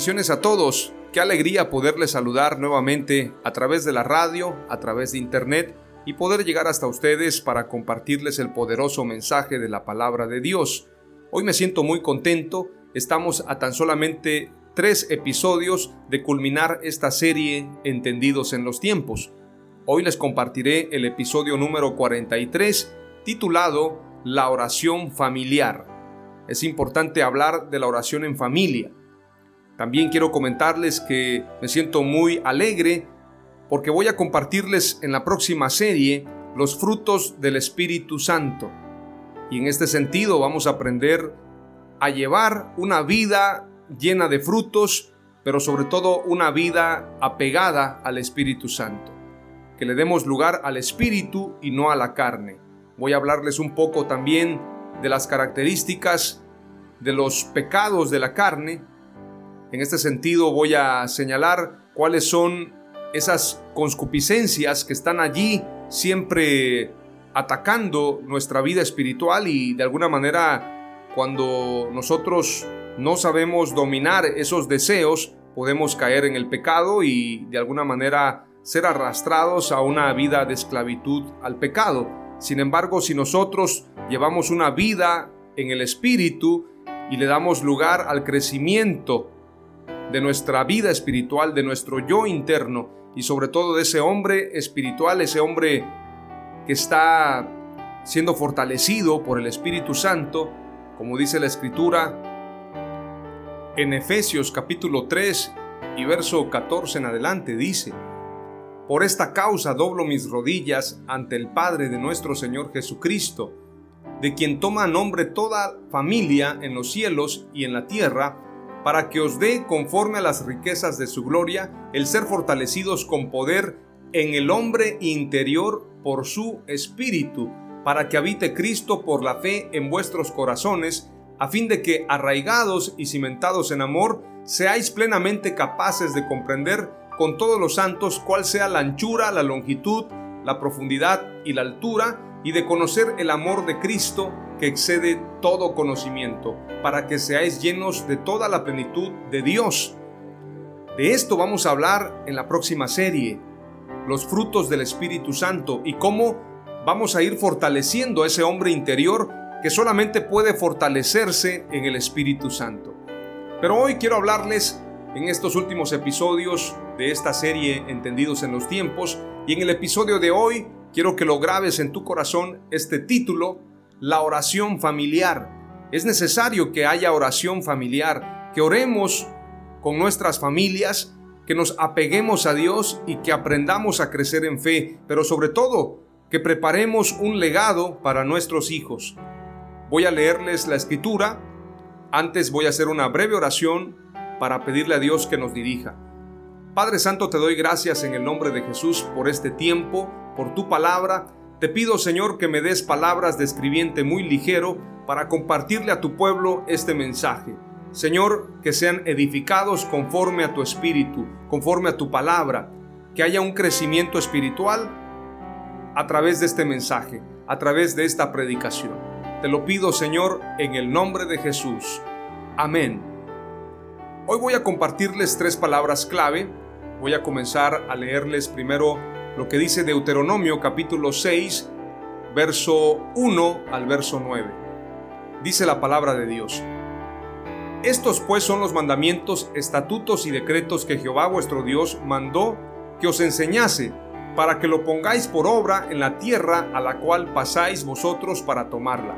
Bendiciones a todos. Qué alegría poderles saludar nuevamente a través de la radio, a través de internet y poder llegar hasta ustedes para compartirles el poderoso mensaje de la palabra de Dios. Hoy me siento muy contento. Estamos a tan solamente tres episodios de culminar esta serie Entendidos en los tiempos. Hoy les compartiré el episodio número 43 titulado La oración familiar. Es importante hablar de la oración en familia. También quiero comentarles que me siento muy alegre porque voy a compartirles en la próxima serie los frutos del Espíritu Santo. Y en este sentido vamos a aprender a llevar una vida llena de frutos, pero sobre todo una vida apegada al Espíritu Santo. Que le demos lugar al Espíritu y no a la carne. Voy a hablarles un poco también de las características de los pecados de la carne en este sentido voy a señalar cuáles son esas conscupiscencias que están allí siempre atacando nuestra vida espiritual y de alguna manera cuando nosotros no sabemos dominar esos deseos podemos caer en el pecado y de alguna manera ser arrastrados a una vida de esclavitud al pecado. Sin embargo, si nosotros llevamos una vida en el espíritu y le damos lugar al crecimiento de nuestra vida espiritual, de nuestro yo interno y sobre todo de ese hombre espiritual, ese hombre que está siendo fortalecido por el Espíritu Santo, como dice la Escritura en Efesios capítulo 3 y verso 14 en adelante, dice, Por esta causa doblo mis rodillas ante el Padre de nuestro Señor Jesucristo, de quien toma nombre toda familia en los cielos y en la tierra, para que os dé, conforme a las riquezas de su gloria, el ser fortalecidos con poder en el hombre interior por su espíritu, para que habite Cristo por la fe en vuestros corazones, a fin de que, arraigados y cimentados en amor, seáis plenamente capaces de comprender con todos los santos cuál sea la anchura, la longitud, la profundidad y la altura, y de conocer el amor de Cristo, que excede todo conocimiento, para que seáis llenos de toda la plenitud de Dios. De esto vamos a hablar en la próxima serie, los frutos del Espíritu Santo y cómo vamos a ir fortaleciendo a ese hombre interior que solamente puede fortalecerse en el Espíritu Santo. Pero hoy quiero hablarles en estos últimos episodios de esta serie Entendidos en los Tiempos y en el episodio de hoy quiero que lo grabes en tu corazón este título la oración familiar. Es necesario que haya oración familiar, que oremos con nuestras familias, que nos apeguemos a Dios y que aprendamos a crecer en fe, pero sobre todo que preparemos un legado para nuestros hijos. Voy a leerles la escritura, antes voy a hacer una breve oración para pedirle a Dios que nos dirija. Padre Santo, te doy gracias en el nombre de Jesús por este tiempo, por tu palabra, te pido, Señor, que me des palabras de escribiente muy ligero para compartirle a tu pueblo este mensaje. Señor, que sean edificados conforme a tu espíritu, conforme a tu palabra, que haya un crecimiento espiritual a través de este mensaje, a través de esta predicación. Te lo pido, Señor, en el nombre de Jesús. Amén. Hoy voy a compartirles tres palabras clave. Voy a comenzar a leerles primero lo que dice Deuteronomio capítulo 6, verso 1 al verso 9. Dice la palabra de Dios. Estos pues son los mandamientos, estatutos y decretos que Jehová vuestro Dios mandó que os enseñase, para que lo pongáis por obra en la tierra a la cual pasáis vosotros para tomarla.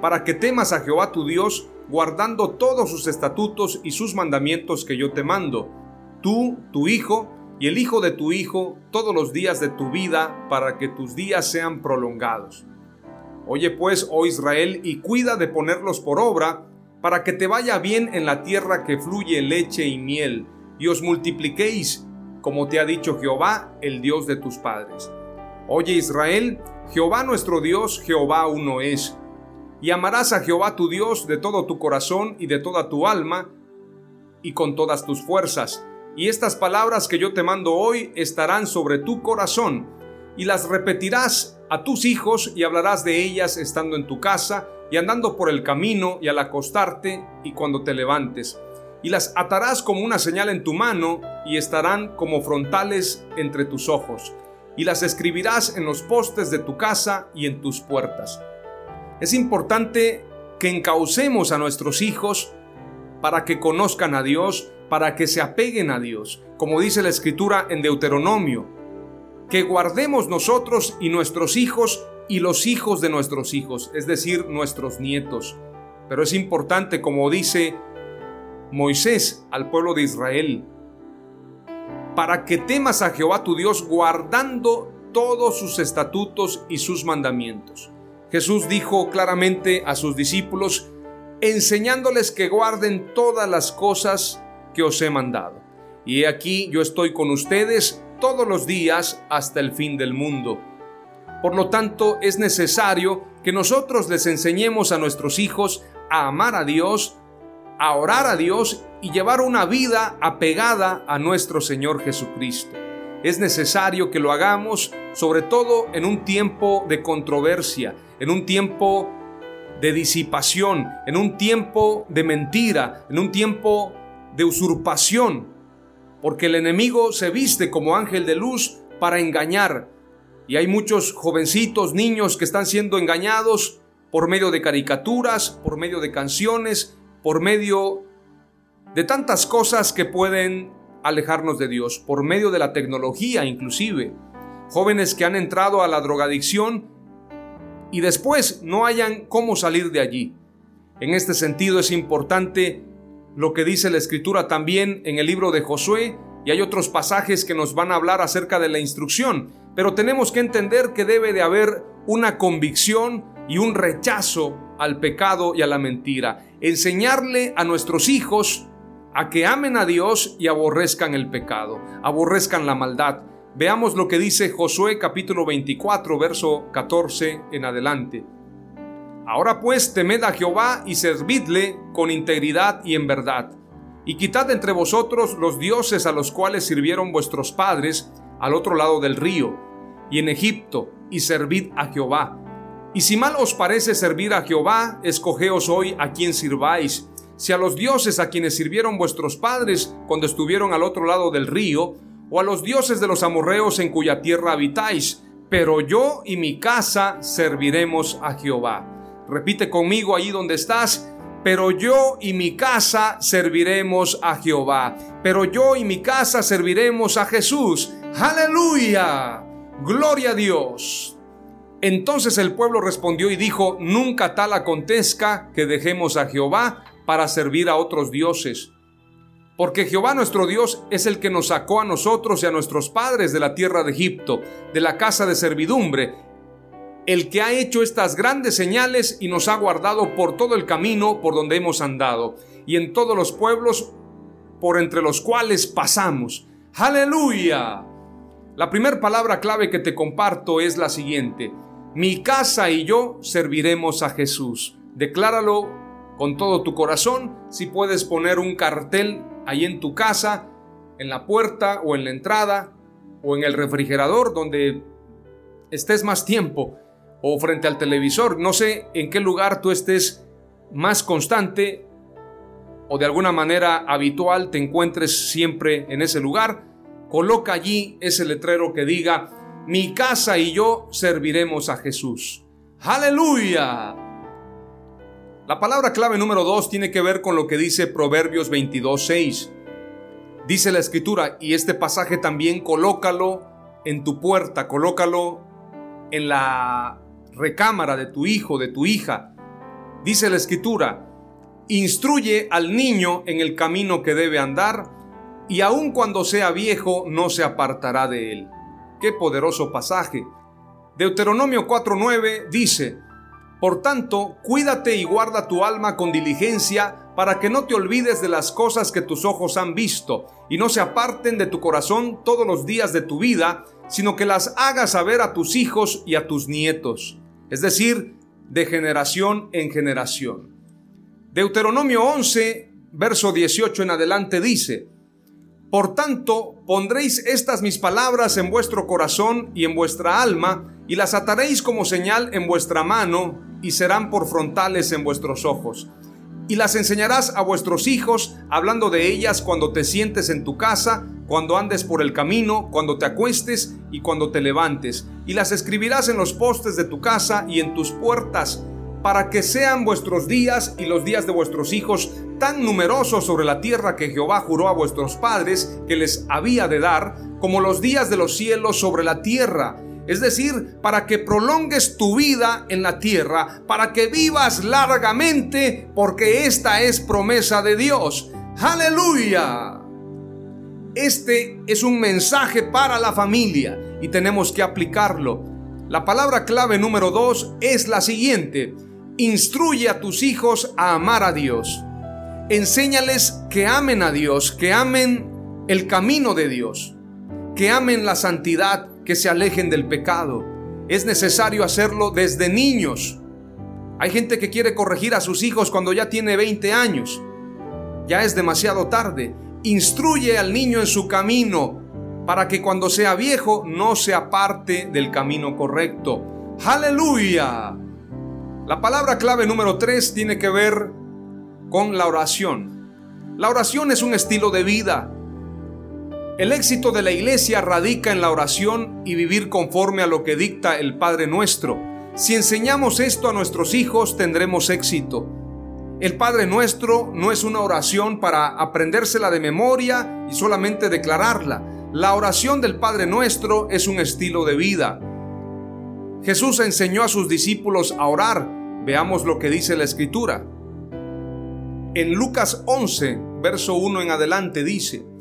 Para que temas a Jehová tu Dios, guardando todos sus estatutos y sus mandamientos que yo te mando, tú, tu hijo, y el hijo de tu hijo, todos los días de tu vida, para que tus días sean prolongados. Oye pues, oh Israel, y cuida de ponerlos por obra, para que te vaya bien en la tierra que fluye leche y miel, y os multipliquéis, como te ha dicho Jehová, el Dios de tus padres. Oye Israel, Jehová nuestro Dios, Jehová uno es. Y amarás a Jehová tu Dios de todo tu corazón y de toda tu alma, y con todas tus fuerzas. Y estas palabras que yo te mando hoy estarán sobre tu corazón, y las repetirás a tus hijos y hablarás de ellas estando en tu casa, y andando por el camino y al acostarte y cuando te levantes. Y las atarás como una señal en tu mano y estarán como frontales entre tus ojos. Y las escribirás en los postes de tu casa y en tus puertas. Es importante que encaucemos a nuestros hijos para que conozcan a Dios, para que se apeguen a Dios, como dice la escritura en Deuteronomio, que guardemos nosotros y nuestros hijos y los hijos de nuestros hijos, es decir, nuestros nietos. Pero es importante, como dice Moisés al pueblo de Israel, para que temas a Jehová tu Dios guardando todos sus estatutos y sus mandamientos. Jesús dijo claramente a sus discípulos, enseñándoles que guarden todas las cosas que os he mandado. Y aquí yo estoy con ustedes todos los días hasta el fin del mundo. Por lo tanto, es necesario que nosotros les enseñemos a nuestros hijos a amar a Dios, a orar a Dios y llevar una vida apegada a nuestro Señor Jesucristo. Es necesario que lo hagamos, sobre todo en un tiempo de controversia, en un tiempo de disipación, en un tiempo de mentira, en un tiempo de usurpación, porque el enemigo se viste como ángel de luz para engañar, y hay muchos jovencitos, niños que están siendo engañados por medio de caricaturas, por medio de canciones, por medio de tantas cosas que pueden alejarnos de Dios, por medio de la tecnología inclusive. Jóvenes que han entrado a la drogadicción y después no hayan cómo salir de allí. En este sentido es importante lo que dice la escritura también en el libro de Josué y hay otros pasajes que nos van a hablar acerca de la instrucción pero tenemos que entender que debe de haber una convicción y un rechazo al pecado y a la mentira. Enseñarle a nuestros hijos a que amen a Dios y aborrezcan el pecado, aborrezcan la maldad. Veamos lo que dice Josué capítulo 24, verso 14 en adelante. Ahora pues temed a Jehová y servidle con integridad y en verdad. Y quitad entre vosotros los dioses a los cuales sirvieron vuestros padres, al otro lado del río, y en Egipto, y servid a Jehová. Y si mal os parece servir a Jehová, escogeos hoy a quien sirváis, si a los dioses a quienes sirvieron vuestros padres cuando estuvieron al otro lado del río, o a los dioses de los amorreos en cuya tierra habitáis, pero yo y mi casa serviremos a Jehová. Repite conmigo ahí donde estás, pero yo y mi casa serviremos a Jehová, pero yo y mi casa serviremos a Jesús. Aleluya. Gloria a Dios. Entonces el pueblo respondió y dijo, nunca tal acontezca que dejemos a Jehová para servir a otros dioses. Porque Jehová nuestro Dios es el que nos sacó a nosotros y a nuestros padres de la tierra de Egipto, de la casa de servidumbre, el que ha hecho estas grandes señales y nos ha guardado por todo el camino por donde hemos andado, y en todos los pueblos por entre los cuales pasamos. Aleluya. La primera palabra clave que te comparto es la siguiente. Mi casa y yo serviremos a Jesús. Decláralo con todo tu corazón. Si puedes poner un cartel ahí en tu casa, en la puerta o en la entrada o en el refrigerador donde estés más tiempo o frente al televisor. No sé en qué lugar tú estés más constante o de alguna manera habitual te encuentres siempre en ese lugar, coloca allí ese letrero que diga, mi casa y yo serviremos a Jesús. Aleluya. La palabra clave número dos tiene que ver con lo que dice Proverbios 22.6. Dice la escritura, y este pasaje también colócalo en tu puerta, colócalo en la recámara de tu hijo, de tu hija. Dice la escritura, instruye al niño en el camino que debe andar, y aun cuando sea viejo no se apartará de él. Qué poderoso pasaje. Deuteronomio 4:9 dice, Por tanto, cuídate y guarda tu alma con diligencia, para que no te olvides de las cosas que tus ojos han visto, y no se aparten de tu corazón todos los días de tu vida, sino que las hagas saber a tus hijos y a tus nietos, es decir, de generación en generación. Deuteronomio 11, verso 18 en adelante dice, Por tanto, pondréis estas mis palabras en vuestro corazón y en vuestra alma, y las ataréis como señal en vuestra mano, y serán por frontales en vuestros ojos y las enseñarás a vuestros hijos, hablando de ellas cuando te sientes en tu casa, cuando andes por el camino, cuando te acuestes y cuando te levantes, y las escribirás en los postes de tu casa y en tus puertas, para que sean vuestros días y los días de vuestros hijos tan numerosos sobre la tierra que Jehová juró a vuestros padres que les había de dar, como los días de los cielos sobre la tierra es decir, para que prolongues tu vida en la tierra, para que vivas largamente, porque esta es promesa de Dios. Aleluya. Este es un mensaje para la familia y tenemos que aplicarlo. La palabra clave número dos es la siguiente. Instruye a tus hijos a amar a Dios. Enséñales que amen a Dios, que amen el camino de Dios, que amen la santidad, que se alejen del pecado. Es necesario hacerlo desde niños. Hay gente que quiere corregir a sus hijos cuando ya tiene 20 años. Ya es demasiado tarde. Instruye al niño en su camino para que cuando sea viejo no se aparte del camino correcto. Aleluya. La palabra clave número 3 tiene que ver con la oración. La oración es un estilo de vida. El éxito de la iglesia radica en la oración y vivir conforme a lo que dicta el Padre nuestro. Si enseñamos esto a nuestros hijos, tendremos éxito. El Padre nuestro no es una oración para aprendérsela de memoria y solamente declararla. La oración del Padre nuestro es un estilo de vida. Jesús enseñó a sus discípulos a orar. Veamos lo que dice la Escritura. En Lucas 11, verso 1 en adelante dice,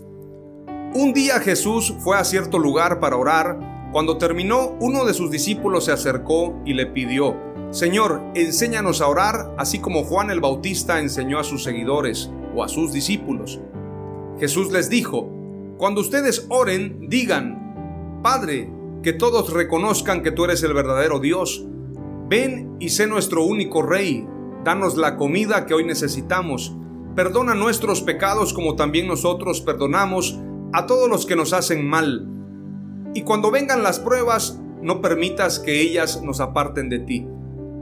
un día Jesús fue a cierto lugar para orar. Cuando terminó, uno de sus discípulos se acercó y le pidió, Señor, enséñanos a orar, así como Juan el Bautista enseñó a sus seguidores o a sus discípulos. Jesús les dijo, Cuando ustedes oren, digan, Padre, que todos reconozcan que tú eres el verdadero Dios. Ven y sé nuestro único Rey. Danos la comida que hoy necesitamos. Perdona nuestros pecados como también nosotros perdonamos a todos los que nos hacen mal. Y cuando vengan las pruebas, no permitas que ellas nos aparten de ti.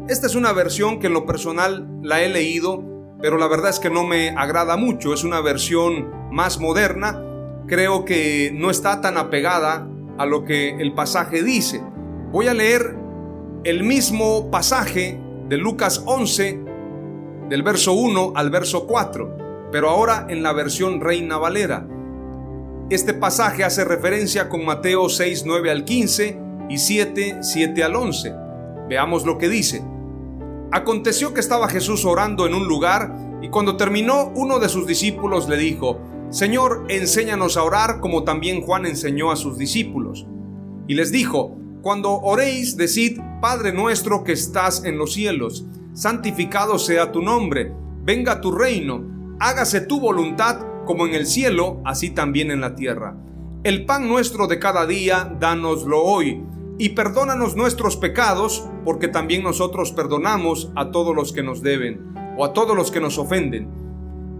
Esta es una versión que en lo personal la he leído, pero la verdad es que no me agrada mucho. Es una versión más moderna. Creo que no está tan apegada a lo que el pasaje dice. Voy a leer el mismo pasaje de Lucas 11, del verso 1 al verso 4, pero ahora en la versión Reina Valera. Este pasaje hace referencia con Mateo 6, 9 al 15 y 7, 7 al 11. Veamos lo que dice. Aconteció que estaba Jesús orando en un lugar y cuando terminó uno de sus discípulos le dijo, Señor, enséñanos a orar como también Juan enseñó a sus discípulos. Y les dijo, Cuando oréis, decid, Padre nuestro que estás en los cielos, santificado sea tu nombre, venga tu reino, hágase tu voluntad como en el cielo, así también en la tierra. El pan nuestro de cada día, dánoslo hoy, y perdónanos nuestros pecados, porque también nosotros perdonamos a todos los que nos deben, o a todos los que nos ofenden.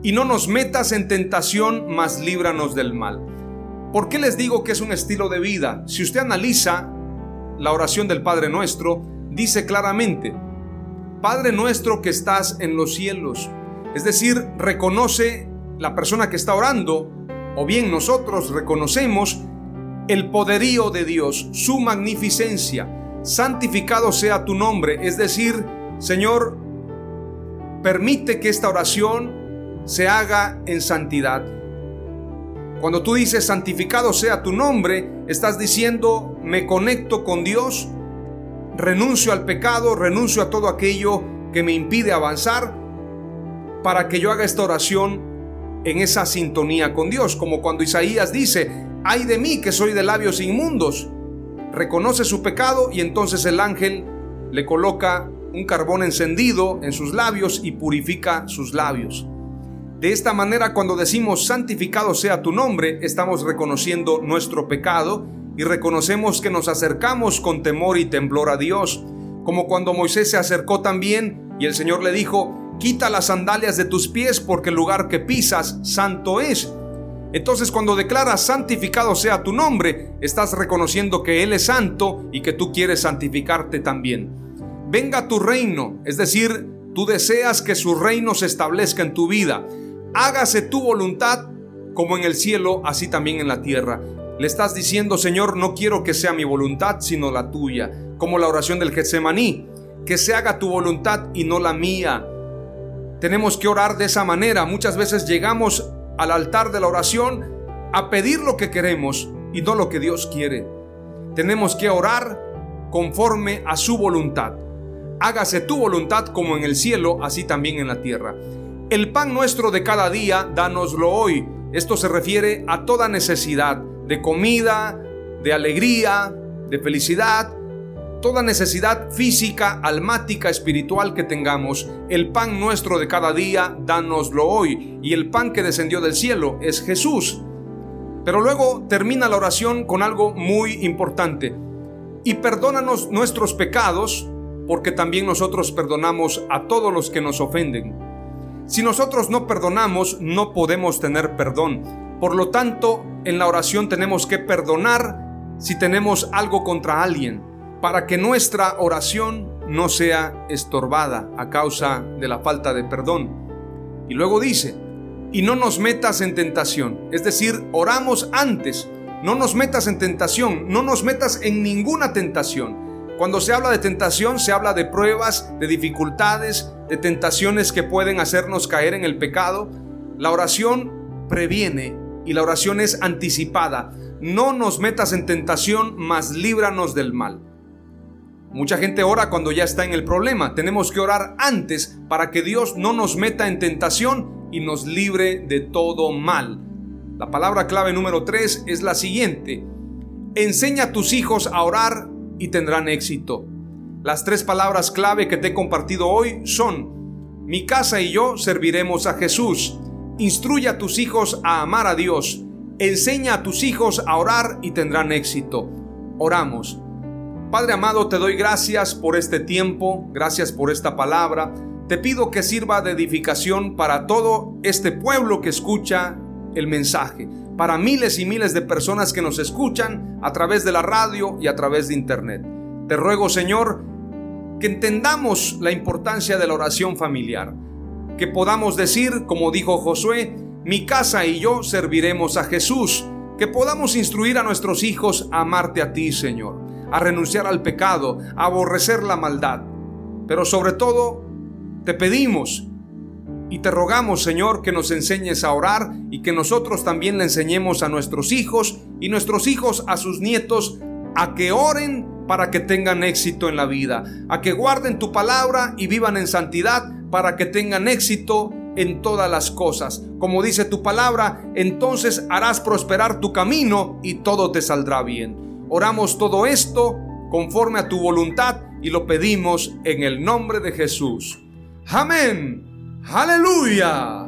Y no nos metas en tentación, mas líbranos del mal. ¿Por qué les digo que es un estilo de vida? Si usted analiza la oración del Padre Nuestro, dice claramente, Padre nuestro que estás en los cielos, Es decir, reconoce la persona que está orando, o bien nosotros reconocemos el poderío de Dios, su magnificencia. Santificado sea tu nombre, es decir, Señor, permite que esta oración se haga en santidad. Cuando tú dices santificado sea tu nombre, estás diciendo me conecto con Dios, renuncio al pecado, renuncio a todo aquello que me impide avanzar para que yo haga esta oración en esa sintonía con Dios, como cuando Isaías dice, ay de mí que soy de labios inmundos. Reconoce su pecado y entonces el ángel le coloca un carbón encendido en sus labios y purifica sus labios. De esta manera, cuando decimos santificado sea tu nombre, estamos reconociendo nuestro pecado y reconocemos que nos acercamos con temor y temblor a Dios, como cuando Moisés se acercó también y el Señor le dijo, quita las sandalias de tus pies porque el lugar que pisas santo es. Entonces cuando declaras santificado sea tu nombre, estás reconociendo que Él es santo y que tú quieres santificarte también. Venga tu reino, es decir, tú deseas que su reino se establezca en tu vida. Hágase tu voluntad como en el cielo, así también en la tierra. Le estás diciendo, Señor, no quiero que sea mi voluntad, sino la tuya. Como la oración del Getsemaní, que se haga tu voluntad y no la mía. Tenemos que orar de esa manera. Muchas veces llegamos al altar de la oración a pedir lo que queremos y no lo que Dios quiere. Tenemos que orar conforme a su voluntad. Hágase tu voluntad como en el cielo, así también en la tierra. El pan nuestro de cada día, dánoslo hoy. Esto se refiere a toda necesidad de comida, de alegría, de felicidad, toda necesidad física, almática, espiritual que tengamos, el pan nuestro de cada día, dánoslo hoy. Y el pan que descendió del cielo es Jesús. Pero luego termina la oración con algo muy importante. Y perdónanos nuestros pecados, porque también nosotros perdonamos a todos los que nos ofenden. Si nosotros no perdonamos, no podemos tener perdón. Por lo tanto, en la oración tenemos que perdonar si tenemos algo contra alguien para que nuestra oración no sea estorbada a causa de la falta de perdón. Y luego dice, y no nos metas en tentación, es decir, oramos antes, no nos metas en tentación, no nos metas en ninguna tentación. Cuando se habla de tentación, se habla de pruebas, de dificultades, de tentaciones que pueden hacernos caer en el pecado. La oración previene y la oración es anticipada. No nos metas en tentación, mas líbranos del mal. Mucha gente ora cuando ya está en el problema. Tenemos que orar antes para que Dios no nos meta en tentación y nos libre de todo mal. La palabra clave número 3 es la siguiente. Enseña a tus hijos a orar y tendrán éxito. Las tres palabras clave que te he compartido hoy son, mi casa y yo serviremos a Jesús. Instruye a tus hijos a amar a Dios. Enseña a tus hijos a orar y tendrán éxito. Oramos. Padre amado, te doy gracias por este tiempo, gracias por esta palabra. Te pido que sirva de edificación para todo este pueblo que escucha el mensaje, para miles y miles de personas que nos escuchan a través de la radio y a través de internet. Te ruego, Señor, que entendamos la importancia de la oración familiar, que podamos decir, como dijo Josué, mi casa y yo serviremos a Jesús, que podamos instruir a nuestros hijos a amarte a ti, Señor a renunciar al pecado, a aborrecer la maldad. Pero sobre todo, te pedimos y te rogamos, Señor, que nos enseñes a orar y que nosotros también le enseñemos a nuestros hijos y nuestros hijos a sus nietos a que oren para que tengan éxito en la vida, a que guarden tu palabra y vivan en santidad para que tengan éxito en todas las cosas. Como dice tu palabra, entonces harás prosperar tu camino y todo te saldrá bien. Oramos todo esto conforme a tu voluntad y lo pedimos en el nombre de Jesús. Amén. Aleluya.